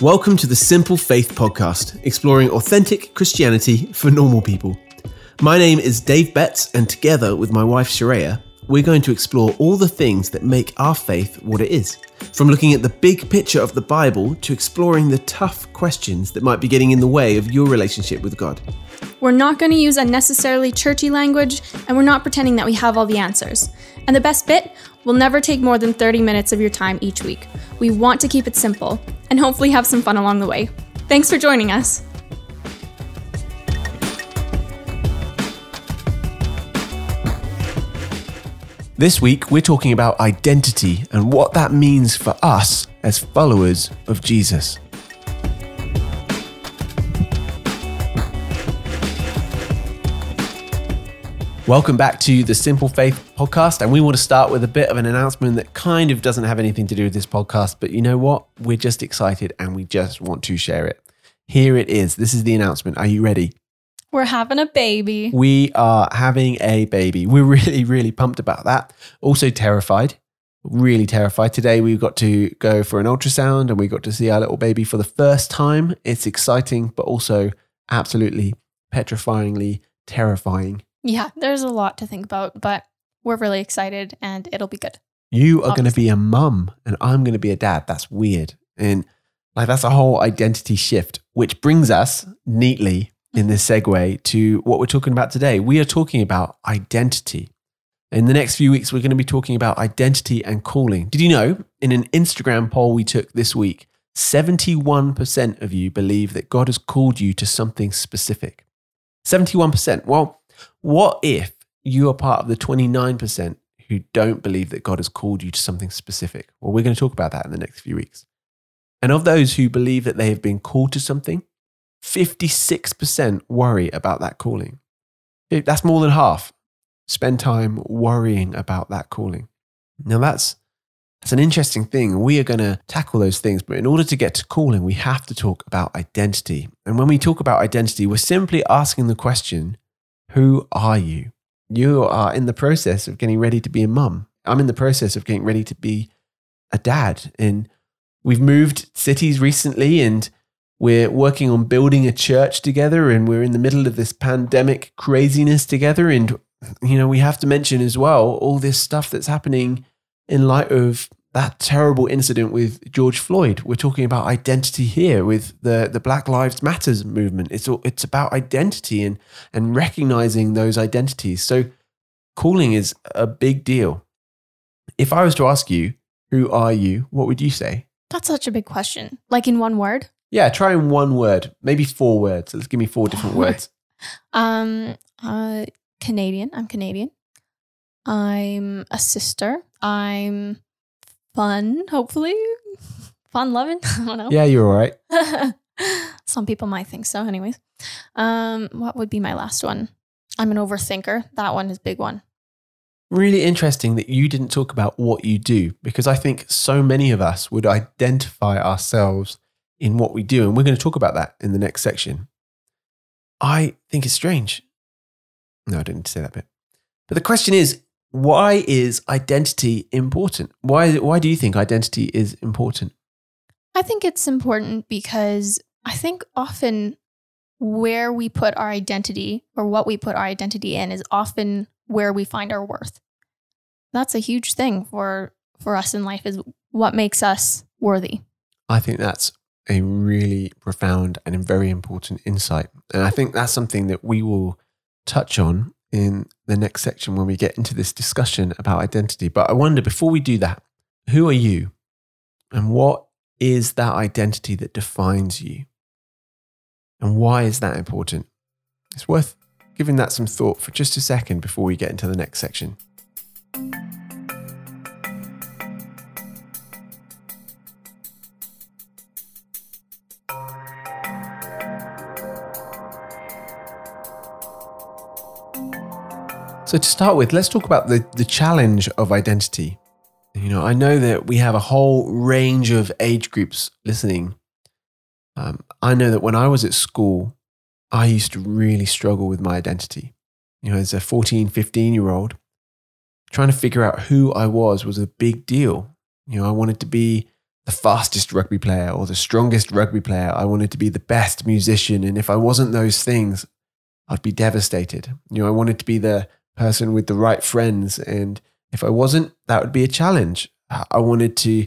Welcome to the Simple Faith Podcast, exploring authentic Christianity for normal people. My name is Dave Betts, and together with my wife Sharaya, we're going to explore all the things that make our faith what it is. From looking at the big picture of the Bible to exploring the tough questions that might be getting in the way of your relationship with God. We're not going to use unnecessarily churchy language, and we're not pretending that we have all the answers. And the best bit, we'll never take more than 30 minutes of your time each week. We want to keep it simple, and hopefully have some fun along the way. Thanks for joining us. This week, we're talking about identity and what that means for us as followers of Jesus. Welcome back to the Simple Faith podcast. And we want to start with a bit of an announcement that kind of doesn't have anything to do with this podcast, but you know what? We're just excited and we just want to share it. Here it is. This is the announcement. Are you ready? We're having a baby. We are having a baby. We're really, really pumped about that. Also terrified, really terrified. Today we got to go for an ultrasound and we got to see our little baby for the first time. It's exciting, but also absolutely petrifyingly terrifying. Yeah, there's a lot to think about, but we're really excited and it'll be good. You are going to be a mum and I'm going to be a dad. That's weird. And like that's a whole identity shift, which brings us neatly in this mm-hmm. segue to what we're talking about today. We are talking about identity. In the next few weeks, we're going to be talking about identity and calling. Did you know in an Instagram poll we took this week, 71% of you believe that God has called you to something specific? 71%. Well, what if you are part of the 29% who don't believe that God has called you to something specific? Well, we're going to talk about that in the next few weeks. And of those who believe that they have been called to something, 56% worry about that calling. That's more than half. Spend time worrying about that calling. Now, that's, that's an interesting thing. We are going to tackle those things, but in order to get to calling, we have to talk about identity. And when we talk about identity, we're simply asking the question Who are you? You are in the process of getting ready to be a mum. I'm in the process of getting ready to be a dad. And we've moved cities recently and we're working on building a church together and we're in the middle of this pandemic craziness together. And, you know, we have to mention as well all this stuff that's happening in light of that terrible incident with George Floyd. We're talking about identity here with the, the Black Lives Matters movement. It's, all, it's about identity and, and recognizing those identities. So, calling is a big deal. If I was to ask you, who are you? What would you say? That's such a big question. Like in one word? Yeah, try in one word, maybe four words. Let's give me four different words. Um, uh, Canadian. I'm Canadian. I'm a sister. I'm fun, hopefully. Fun loving. I don't know. Yeah, you're all right. Some people might think so, anyways. Um, what would be my last one? I'm an overthinker. That one is big one. Really interesting that you didn't talk about what you do because I think so many of us would identify ourselves in what we do. And we're going to talk about that in the next section. I think it's strange. No, I didn't say that bit. But the question is, why is identity important? Why, why do you think identity is important? I think it's important because I think often where we put our identity or what we put our identity in is often where we find our worth. That's a huge thing for for us in life is what makes us worthy. I think that's a really profound and very important insight. And I oh. think that's something that we will touch on in the next section when we get into this discussion about identity. But I wonder, before we do that, who are you? And what is that identity that defines you? And why is that important? It's worth giving that some thought for just a second before we get into the next section. So to start with, let's talk about the, the challenge of identity. You know, I know that we have a whole range of age groups listening. Um, I know that when I was at school, I used to really struggle with my identity. You know, as a 14, 15 year old, trying to figure out who I was was a big deal. You know, I wanted to be the fastest rugby player or the strongest rugby player. I wanted to be the best musician. And if I wasn't those things, I'd be devastated. You know, I wanted to be the person with the right friends. And if I wasn't, that would be a challenge. I wanted to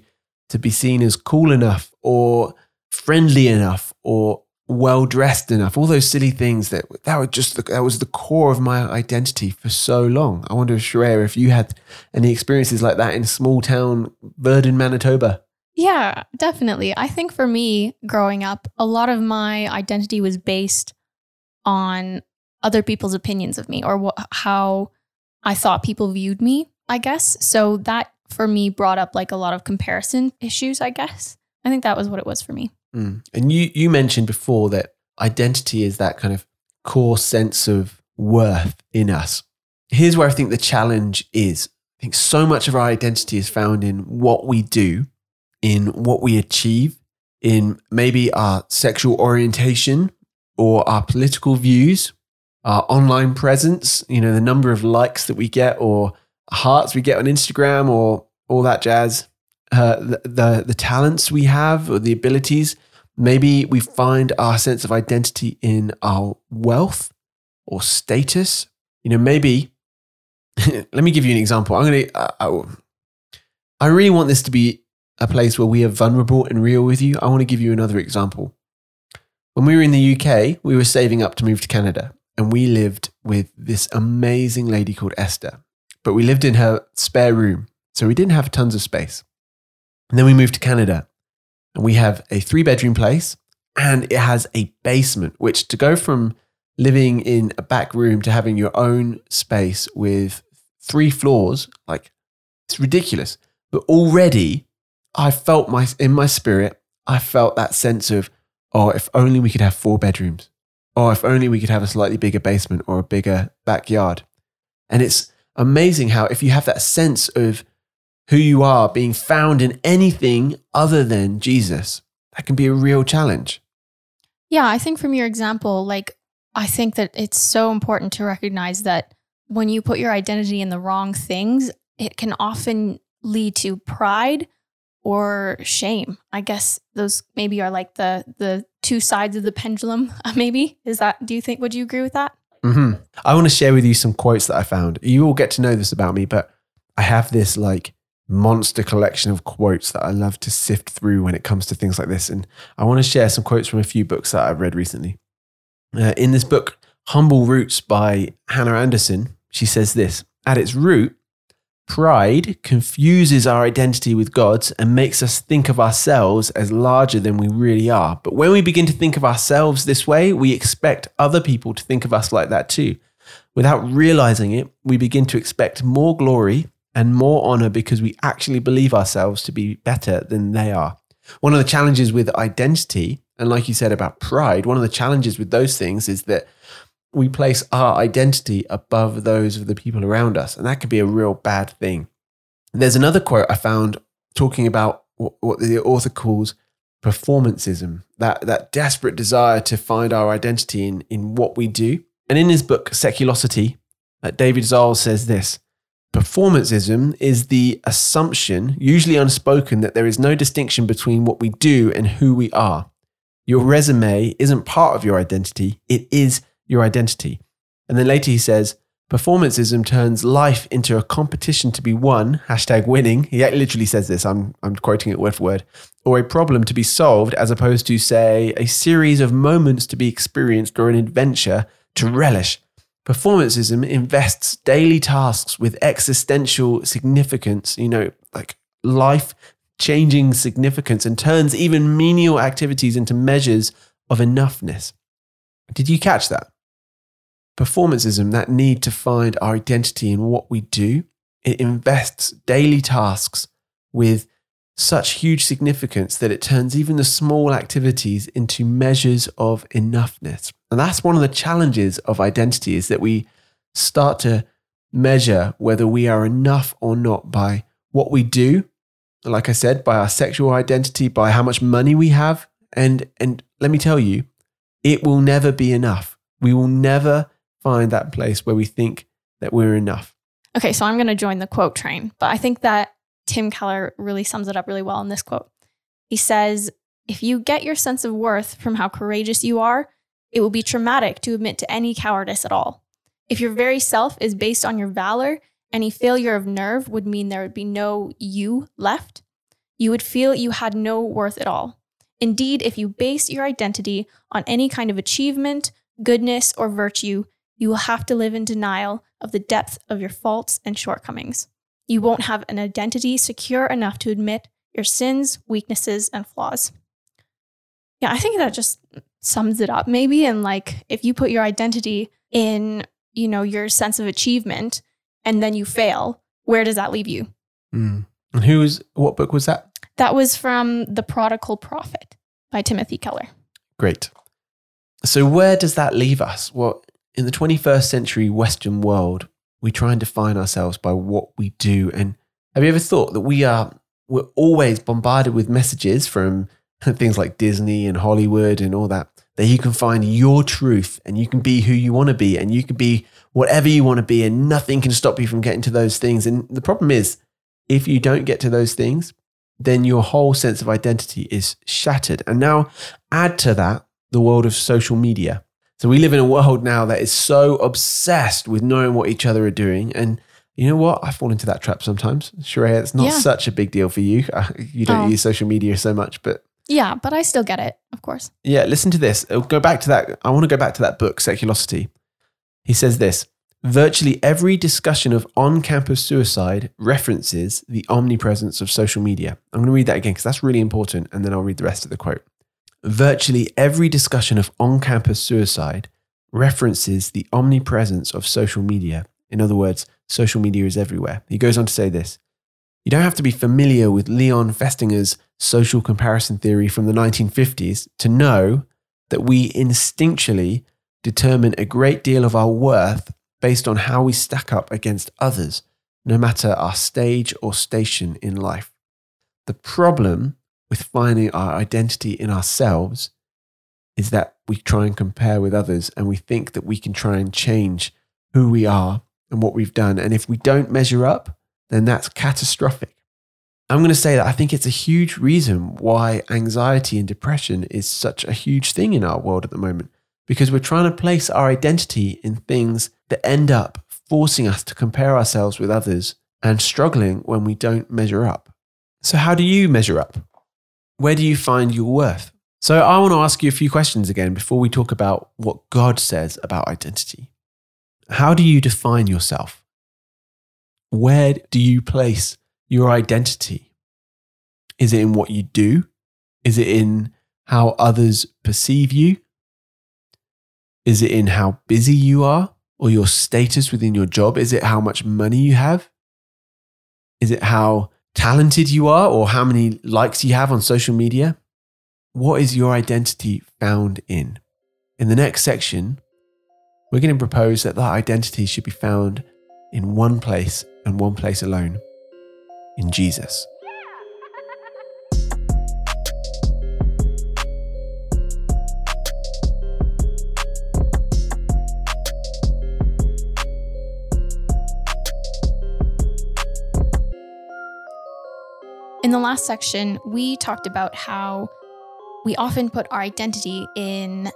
to be seen as cool enough or friendly enough or well dressed enough. All those silly things that that were just the, that was the core of my identity for so long. I wonder, Sharaya, if you had any experiences like that in small town Virden, Manitoba. Yeah, definitely. I think for me, growing up, a lot of my identity was based on other people's opinions of me or wh- how I thought people viewed me, I guess. So that for me brought up like a lot of comparison issues, I guess. I think that was what it was for me. Mm. And you you mentioned before that identity is that kind of core sense of worth in us. Here's where I think the challenge is. I think so much of our identity is found in what we do, in what we achieve, in maybe our sexual orientation or our political views, our online presence, you know, the number of likes that we get or hearts we get on Instagram or all that jazz, uh, the, the, the talents we have or the abilities. Maybe we find our sense of identity in our wealth or status. You know, maybe. let me give you an example. I'm gonna. I, I really want this to be a place where we are vulnerable and real with you. I want to give you another example. When we were in the UK, we were saving up to move to Canada, and we lived with this amazing lady called Esther but we lived in her spare room. So we didn't have tons of space. And then we moved to Canada and we have a three bedroom place and it has a basement, which to go from living in a back room to having your own space with three floors, like it's ridiculous. But already I felt my, in my spirit, I felt that sense of, oh, if only we could have four bedrooms. Or if only we could have a slightly bigger basement or a bigger backyard. And it's, amazing how if you have that sense of who you are being found in anything other than Jesus, that can be a real challenge. Yeah, I think from your example, like, I think that it's so important to recognize that when you put your identity in the wrong things, it can often lead to pride or shame. I guess those maybe are like the the two sides of the pendulum. Maybe is that? Do you think? Would you agree with that? Mm-hmm. I want to share with you some quotes that I found. You all get to know this about me, but I have this like monster collection of quotes that I love to sift through when it comes to things like this. And I want to share some quotes from a few books that I've read recently. Uh, in this book, Humble Roots by Hannah Anderson, she says this At its root, Pride confuses our identity with God's and makes us think of ourselves as larger than we really are. But when we begin to think of ourselves this way, we expect other people to think of us like that too. Without realizing it, we begin to expect more glory and more honor because we actually believe ourselves to be better than they are. One of the challenges with identity, and like you said about pride, one of the challenges with those things is that we place our identity above those of the people around us. And that could be a real bad thing. There's another quote I found talking about what the author calls performancism, that, that desperate desire to find our identity in, in what we do. And in his book, Seculosity, uh, David Zahl says this Performancism is the assumption, usually unspoken, that there is no distinction between what we do and who we are. Your resume isn't part of your identity, it is your identity. And then later he says, performancism turns life into a competition to be won, hashtag winning. He literally says this, I'm, I'm quoting it word for word, or a problem to be solved, as opposed to, say, a series of moments to be experienced or an adventure to relish. Performancism invests daily tasks with existential significance, you know, like life changing significance, and turns even menial activities into measures of enoughness. Did you catch that? Performanceism, that need to find our identity in what we do, it invests daily tasks with such huge significance that it turns even the small activities into measures of enoughness. And that's one of the challenges of identity is that we start to measure whether we are enough or not by what we do, like I said, by our sexual identity, by how much money we have. And and let me tell you, it will never be enough. We will never find that place where we think that we're enough. Okay, so I'm going to join the quote train, but I think that Tim Keller really sums it up really well in this quote. He says, if you get your sense of worth from how courageous you are, it will be traumatic to admit to any cowardice at all. If your very self is based on your valor, any failure of nerve would mean there would be no you left. You would feel you had no worth at all. Indeed, if you base your identity on any kind of achievement, goodness, or virtue, you will have to live in denial of the depth of your faults and shortcomings. You won't have an identity secure enough to admit your sins, weaknesses, and flaws. Yeah, I think that just sums it up, maybe. And like, if you put your identity in, you know, your sense of achievement and then you fail, where does that leave you? Mm. And who was, what book was that? That was from The Prodigal Prophet by Timothy Keller. Great. So, where does that leave us? Well, in the 21st century Western world, we try and define ourselves by what we do. And have you ever thought that we are, we're always bombarded with messages from things like Disney and Hollywood and all that, that you can find your truth and you can be who you want to be and you can be whatever you want to be and nothing can stop you from getting to those things. And the problem is, if you don't get to those things, then your whole sense of identity is shattered. And now add to that the world of social media. So we live in a world now that is so obsessed with knowing what each other are doing. And you know what? I fall into that trap sometimes. Sharaya, it's not Yeah. such a big deal for you. You don't Oh. use social media so much, but Yeah, but I still get it, of course. yeah, listen to this. Uh, Go back to that. I want to go back to that book, Seculosity. He says this virtually every discussion of on campus suicide references the omnipresence of social media. I'm going to read that again because that's really important, and then I'll read the rest of the quote. Virtually every discussion of on campus suicide references the omnipresence of social media. In other words, social media is everywhere. He goes on to say this You don't have to be familiar with Leon Festinger's social comparison theory from the 1950s to know that we instinctually determine a great deal of our worth based on how we stack up against others, no matter our stage or station in life. The problem with finding our identity in ourselves is that we try and compare with others and we think that we can try and change who we are and what we've done. And if we don't measure up, then that's catastrophic. I'm going to say that I think it's a huge reason why anxiety and depression is such a huge thing in our world at the moment because we're trying to place our identity in things that end up forcing us to compare ourselves with others and struggling when we don't measure up. So, how do you measure up? Where do you find your worth? So, I want to ask you a few questions again before we talk about what God says about identity. How do you define yourself? Where do you place your identity? Is it in what you do? Is it in how others perceive you? Is it in how busy you are or your status within your job? Is it how much money you have? Is it how talented you are or how many likes you have on social media? What is your identity found in? In the next section, we're going to propose that that identity should be found in one place and one place alone in Jesus. The last section, we talked about how we often put our identity in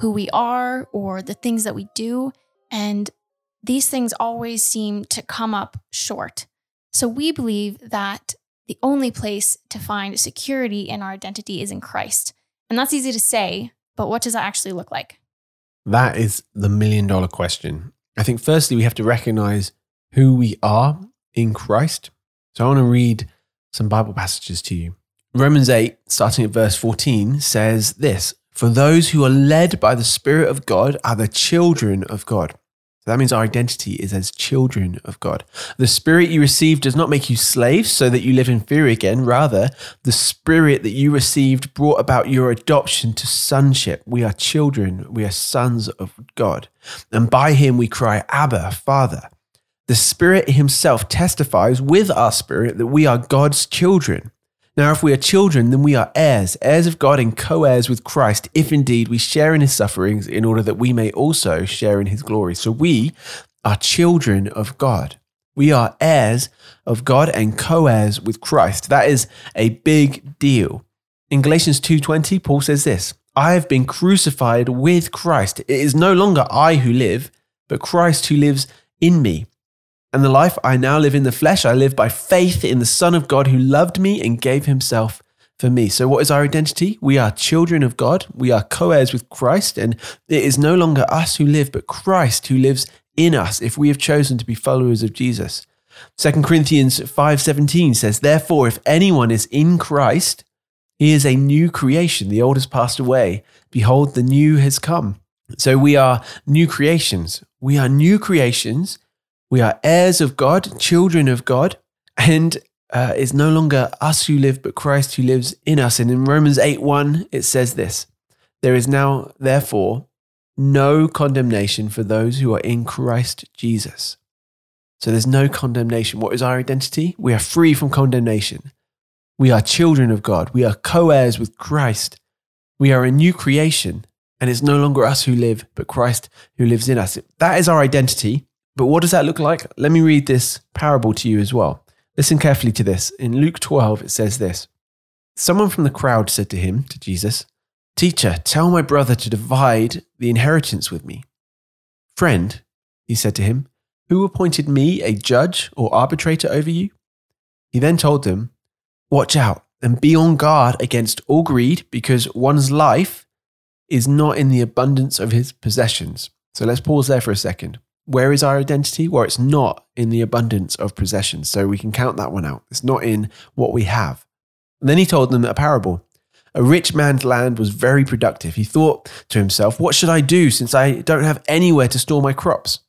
who we are or the things that we do, and these things always seem to come up short. So we believe that the only place to find security in our identity is in Christ. And that's easy to say, but what does that actually look like? That is the million dollar question. I think, firstly, we have to recognize who we are in Christ. So I want to read some Bible passages to you. Romans 8, starting at verse 14, says this For those who are led by the Spirit of God are the children of God. So that means our identity is as children of God. The Spirit you received does not make you slaves so that you live in fear again. Rather, the Spirit that you received brought about your adoption to sonship. We are children, we are sons of God. And by Him we cry, Abba, Father. The Spirit Himself testifies with our spirit that we are God's children. Now, if we are children, then we are heirs, heirs of God and co heirs with Christ, if indeed we share in his sufferings, in order that we may also share in his glory. So we are children of God. We are heirs of God and co heirs with Christ. That is a big deal. In Galatians 2:20, Paul says this, I have been crucified with Christ. It is no longer I who live, but Christ who lives in me. And the life I now live in the flesh, I live by faith in the Son of God who loved me and gave himself for me. So, what is our identity? We are children of God. We are co heirs with Christ. And it is no longer us who live, but Christ who lives in us if we have chosen to be followers of Jesus. 2 Corinthians 5:17 says, "Therefore if anyone is in Christ, he is a new creation. The old has passed away; behold, the new has come." So we are new creations. We are new creations. We are heirs of God, children of God, and uh, it's no longer us who live, but Christ who lives in us. And in Romans 8 1, it says this There is now, therefore, no condemnation for those who are in Christ Jesus. So there's no condemnation. What is our identity? We are free from condemnation. We are children of God. We are co heirs with Christ. We are a new creation. And it's no longer us who live, but Christ who lives in us. That is our identity. But what does that look like? Let me read this parable to you as well. Listen carefully to this. In Luke 12, it says this Someone from the crowd said to him, to Jesus, Teacher, tell my brother to divide the inheritance with me. Friend, he said to him, who appointed me a judge or arbitrator over you? He then told them, Watch out and be on guard against all greed, because one's life is not in the abundance of his possessions. So let's pause there for a second. Where is our identity? Well, it's not in the abundance of possessions. So we can count that one out. It's not in what we have. And then he told them a parable. A rich man's land was very productive. He thought to himself, What should I do since I don't have anywhere to store my crops?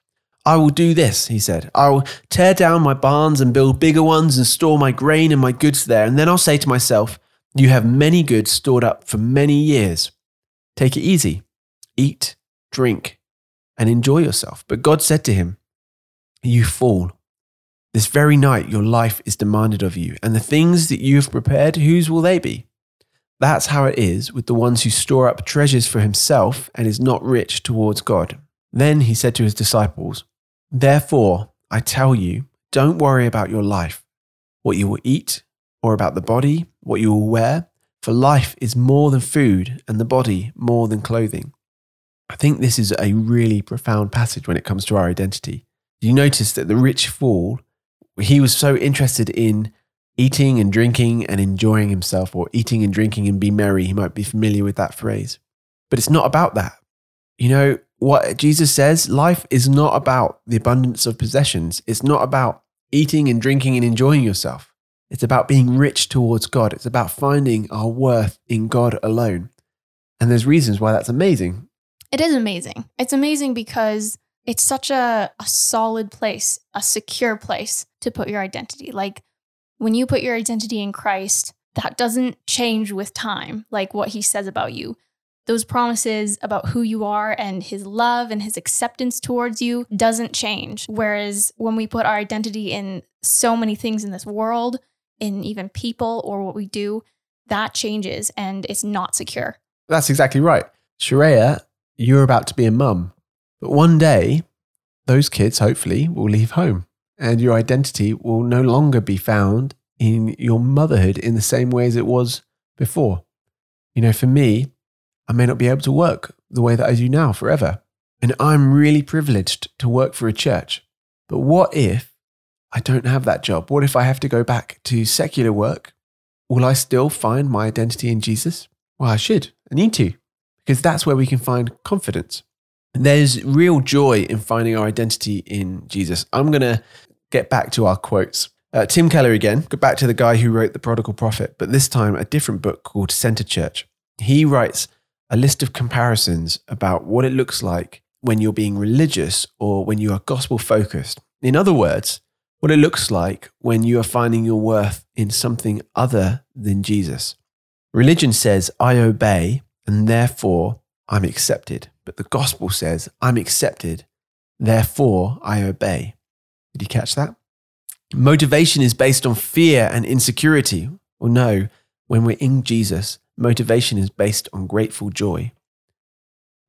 I will do this, he said. I will tear down my barns and build bigger ones and store my grain and my goods there. And then I'll say to myself, You have many goods stored up for many years. Take it easy. Eat, drink, and enjoy yourself. But God said to him, You fool. This very night your life is demanded of you, and the things that you have prepared, whose will they be? That's how it is with the ones who store up treasures for himself and is not rich towards God. Then he said to his disciples, Therefore, I tell you, don't worry about your life, what you will eat, or about the body, what you will wear, for life is more than food, and the body more than clothing. I think this is a really profound passage when it comes to our identity. You notice that the rich fool, he was so interested in eating and drinking and enjoying himself, or eating and drinking and be merry. He might be familiar with that phrase. But it's not about that. You know, what Jesus says, life is not about the abundance of possessions. It's not about eating and drinking and enjoying yourself. It's about being rich towards God. It's about finding our worth in God alone. And there's reasons why that's amazing. It is amazing. It's amazing because it's such a, a solid place, a secure place to put your identity. Like when you put your identity in Christ, that doesn't change with time, like what he says about you those promises about who you are and his love and his acceptance towards you doesn't change. Whereas when we put our identity in so many things in this world, in even people or what we do, that changes and it's not secure. That's exactly right. Sharaya, you're about to be a mum. But one day, those kids hopefully will leave home and your identity will no longer be found in your motherhood in the same way as it was before. You know, for me, I may not be able to work the way that I do now forever. And I'm really privileged to work for a church. But what if I don't have that job? What if I have to go back to secular work? Will I still find my identity in Jesus? Well, I should. I need to, because that's where we can find confidence. There's real joy in finding our identity in Jesus. I'm going to get back to our quotes. Uh, Tim Keller again, go back to the guy who wrote The Prodigal Prophet, but this time a different book called Center Church. He writes a list of comparisons about what it looks like when you're being religious or when you are gospel focused. In other words, what it looks like when you are finding your worth in something other than Jesus. Religion says, I obey and therefore I'm accepted. But the gospel says, I'm accepted, therefore I obey. Did you catch that? Motivation is based on fear and insecurity. Well, no, when we're in Jesus, motivation is based on grateful joy.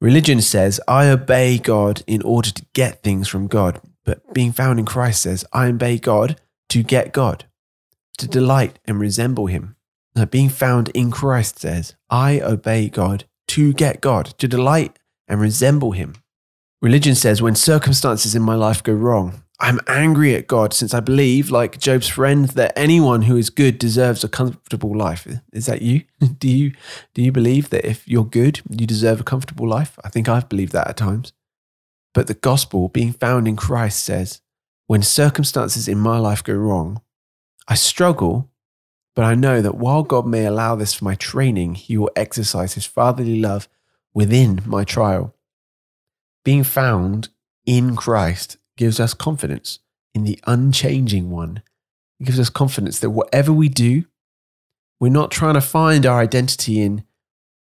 Religion says, I obey God in order to get things from God. But being found in Christ says, I obey God to get God, to delight and resemble Him. Being found in Christ says, I obey God to get God, to delight and resemble Him. Religion says, when circumstances in my life go wrong, I'm angry at God since I believe, like Job's friend, that anyone who is good deserves a comfortable life. Is that you? do you do you believe that if you're good, you deserve a comfortable life? I think I've believed that at times. But the gospel, being found in Christ, says, when circumstances in my life go wrong, I struggle, but I know that while God may allow this for my training, He will exercise His fatherly love within my trial. Being found in Christ gives us confidence in the unchanging one. It gives us confidence that whatever we do, we're not trying to find our identity in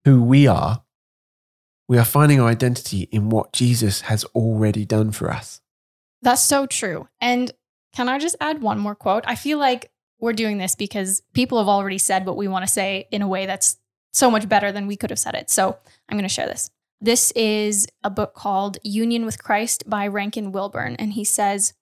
who we are. We are finding our identity in what Jesus has already done for us. That's so true. And can I just add one more quote? I feel like we're doing this because people have already said what we want to say in a way that's so much better than we could have said it. So I'm going to share this. This is a book called Union with Christ by Rankin Wilbourne. And he says,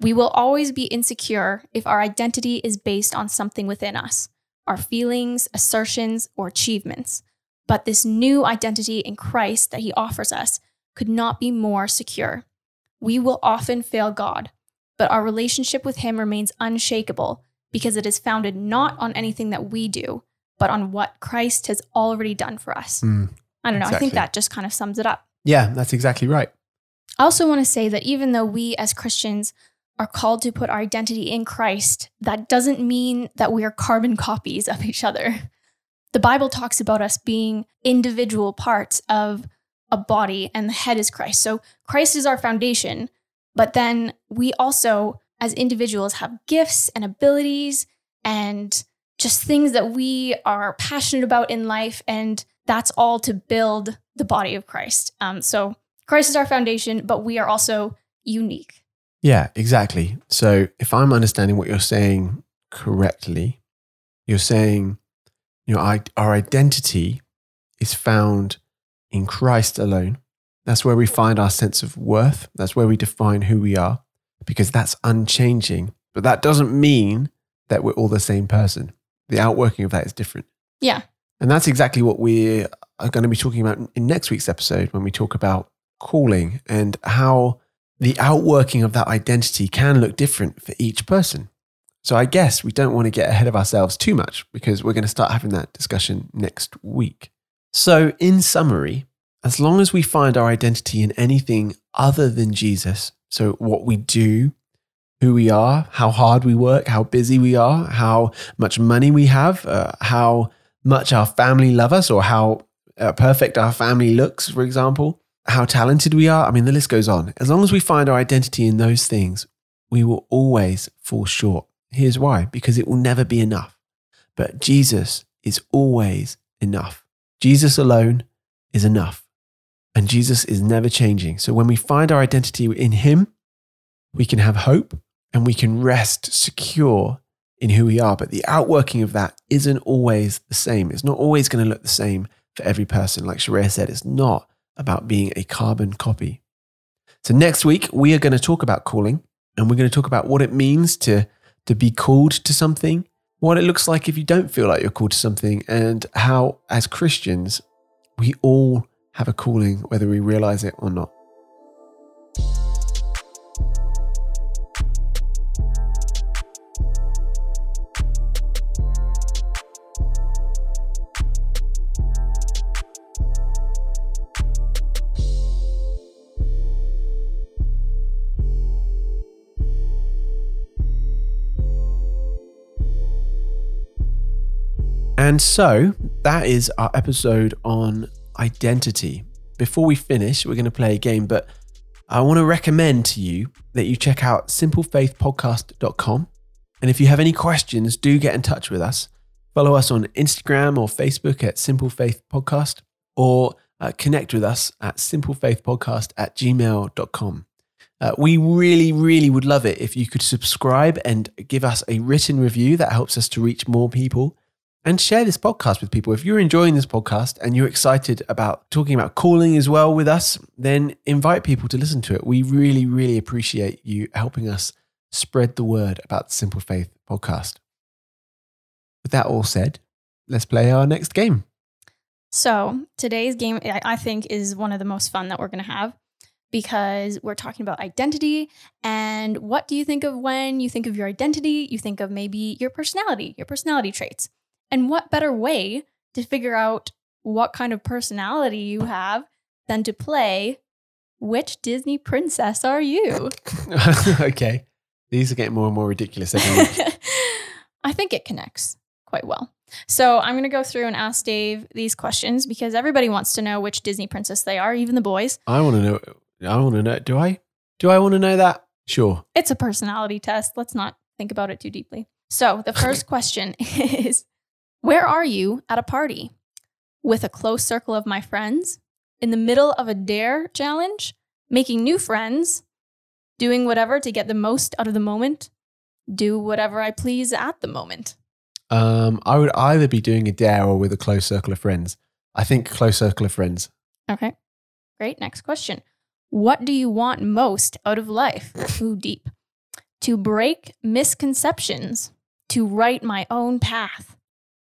We will always be insecure if our identity is based on something within us, our feelings, assertions, or achievements. But this new identity in Christ that he offers us could not be more secure. We will often fail God, but our relationship with him remains unshakable because it is founded not on anything that we do, but on what Christ has already done for us. Mm, I don't know. I think that just kind of sums it up. yeah, that's exactly right. I also want to say that even though we as Christians are called to put our identity in Christ, that doesn't mean that we are carbon copies of each other. The Bible talks about us being individual parts of a body, and the head is Christ. So Christ is our foundation, but then we also, as individuals, have gifts and abilities and just things that we are passionate about in life. And that's all to build the body of Christ. Um, so Christ is our foundation, but we are also unique. Yeah, exactly. So if I'm understanding what you're saying correctly, you're saying, you know, I, our identity is found in Christ alone. That's where we find our sense of worth. That's where we define who we are because that's unchanging. But that doesn't mean that we're all the same person. The outworking of that is different. Yeah. And that's exactly what we are going to be talking about in next week's episode when we talk about calling and how the outworking of that identity can look different for each person. So I guess we don't want to get ahead of ourselves too much because we're going to start having that discussion next week. So, in summary, as long as we find our identity in anything other than Jesus, so what we do, who we are, how hard we work, how busy we are, how much money we have, uh, how much our family love us, or how uh, perfect our family looks, for example, how talented we are. I mean, the list goes on. As long as we find our identity in those things, we will always fall short. Here's why because it will never be enough. But Jesus is always enough. Jesus alone is enough. And Jesus is never changing. So when we find our identity in Him, we can have hope and we can rest secure in who we are. But the outworking of that isn't always the same. It's not always going to look the same for every person. Like Sharaya said, it's not about being a carbon copy. So next week, we are going to talk about calling and we're going to talk about what it means to, to be called to something, what it looks like if you don't feel like you're called to something, and how, as Christians, we all have a calling, whether we realize it or not. And so that is our episode on identity. Before we finish, we're going to play a game, but I want to recommend to you that you check out simplefaithpodcast.com. And if you have any questions, do get in touch with us. Follow us on Instagram or Facebook at Simple Faith Podcast or uh, connect with us at simplefaithpodcast at gmail.com. Uh, we really, really would love it if you could subscribe and give us a written review. That helps us to reach more people and share this podcast with people. If you're enjoying this podcast and you're excited about talking about calling as well with us, then invite people to listen to it. We really, really appreciate you helping us spread the word about the Simple Faith podcast. With that all said, let's play our next game. So today's game, I think, is one of the most fun that we're going to have because we're talking about identity. And what do you think of when you think of your identity? You think of maybe your personality, your personality traits. And what better way to figure out what kind of personality you have than to play which Disney princess are you? okay. These are getting more and more ridiculous. I think it connects quite well. So I'm going to go through and ask Dave these questions because everybody wants to know which Disney princess they are, even the boys. I want to know. I want to know. Do I? Do I want to know that? Sure. It's a personality test. Let's not think about it too deeply. So the first question is Where are you at a party? With a close circle of my friends, in the middle of a dare challenge, making new friends, doing whatever to get the most out of the moment, do whatever I please at the moment. Um, I would either be doing a dare or with a close circle of friends. I think close circle of friends. Okay. Great. Next question. What do you want most out of life? Ooh, deep. To break misconceptions, to write my own path,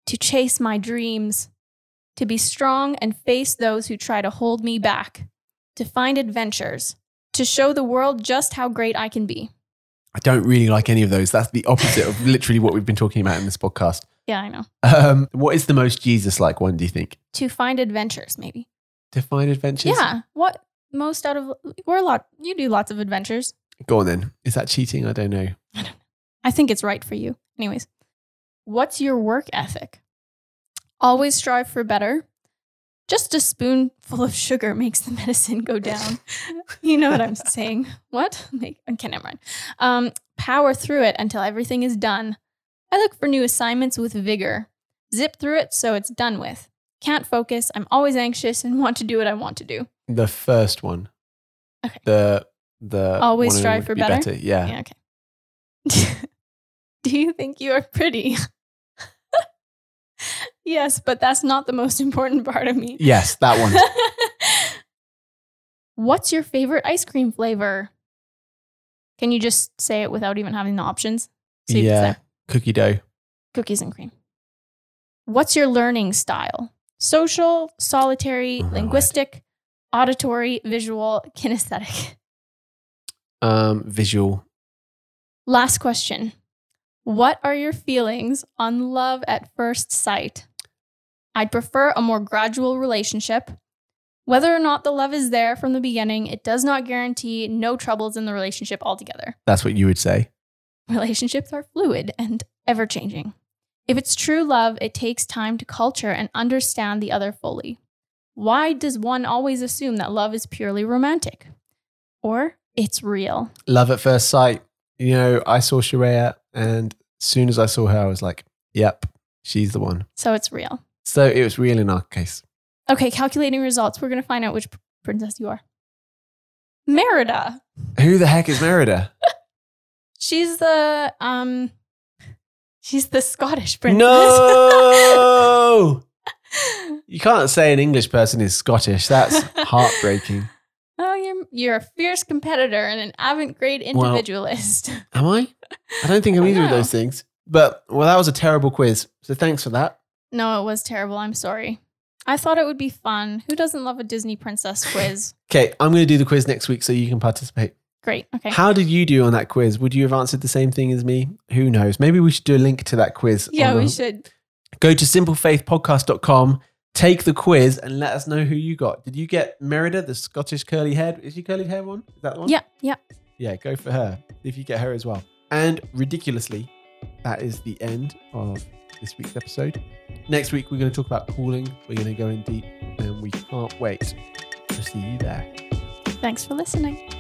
to chase my dreams, to be strong and face those who try to hold me back, to find adventures, to show the world just how great I can be. I don't really like any of those. That's the opposite of literally what we've been talking about in this podcast. Yeah, I know. Um, what is the most Jesus like one, do you think? To find adventures, maybe. To find adventures? Yeah. What most out of we're a lot you do lots of adventures. Go on then. Is that cheating? I don't know. I don't know. I think it's right for you. Anyways, what's your work ethic? Always strive for better. Just a spoonful of sugar makes the medicine go down. you know what I'm saying? What? Make, okay, never mind. Um, power through it until everything is done. I look for new assignments with vigor. Zip through it so it's done with. Can't focus. I'm always anxious and want to do what I want to do. The first one. Okay. The the Always strive for be better? Yeah. Yeah, okay. Do you think you are pretty? Yes, but that's not the most important part of me. Yes, that one. What's your favorite ice cream flavor? Can you just say it without even having the options? So yeah. Cookie dough. cookies and cream. What's your learning style? Social, solitary, Right. linguistic, auditory, visual, kinesthetic. Um, visual. Last question. What are your feelings on love at first sight? I'd prefer a more gradual relationship. Whether or not the love is there from the beginning, it does not guarantee no troubles in the relationship altogether. That's what you would say. Relationships are fluid and ever changing. If it's true love, it takes time to culture and understand the other fully. Why does one always assume that love is purely romantic? Or it's real? Love at first sight. You know, I saw Sharaya, and as soon as I saw her, I was like, "Yep, she's the one." So it's real. So it was real in our case. Okay, calculating results. We're going to find out which princess you are. Merida. Who the heck is Merida? She's the um she's the Scottish princess. no, you can't say an English person is Scottish. That's heartbreaking. oh, you're you're a fierce competitor and an avant-garde Well- individualist. Am I? I don't think I'm either of those things. But well, that was a terrible quiz. So thanks for that. No, it was terrible. I'm sorry. I thought it would be fun. Who doesn't love a Disney princess quiz? Okay, I'm going to do the quiz next week so you can participate. Great. Okay. How did you do on that quiz? Would you have answered the same thing as me? Who knows? Maybe we should do a link to that quiz. yeah, we the- should. Go to simplefaithpodcast.com, take the quiz, and let us know who you got. Did you get Merida, the Scottish curly haired? Is she curly hair one? Is that the one? Yeah, yeah. Yeah, go for her if you get her as well. And ridiculously, that is the end of this week's episode. Next week, we're going to talk about cooling. We're going to go in deep, and we can't wait to see you there. Thanks for listening.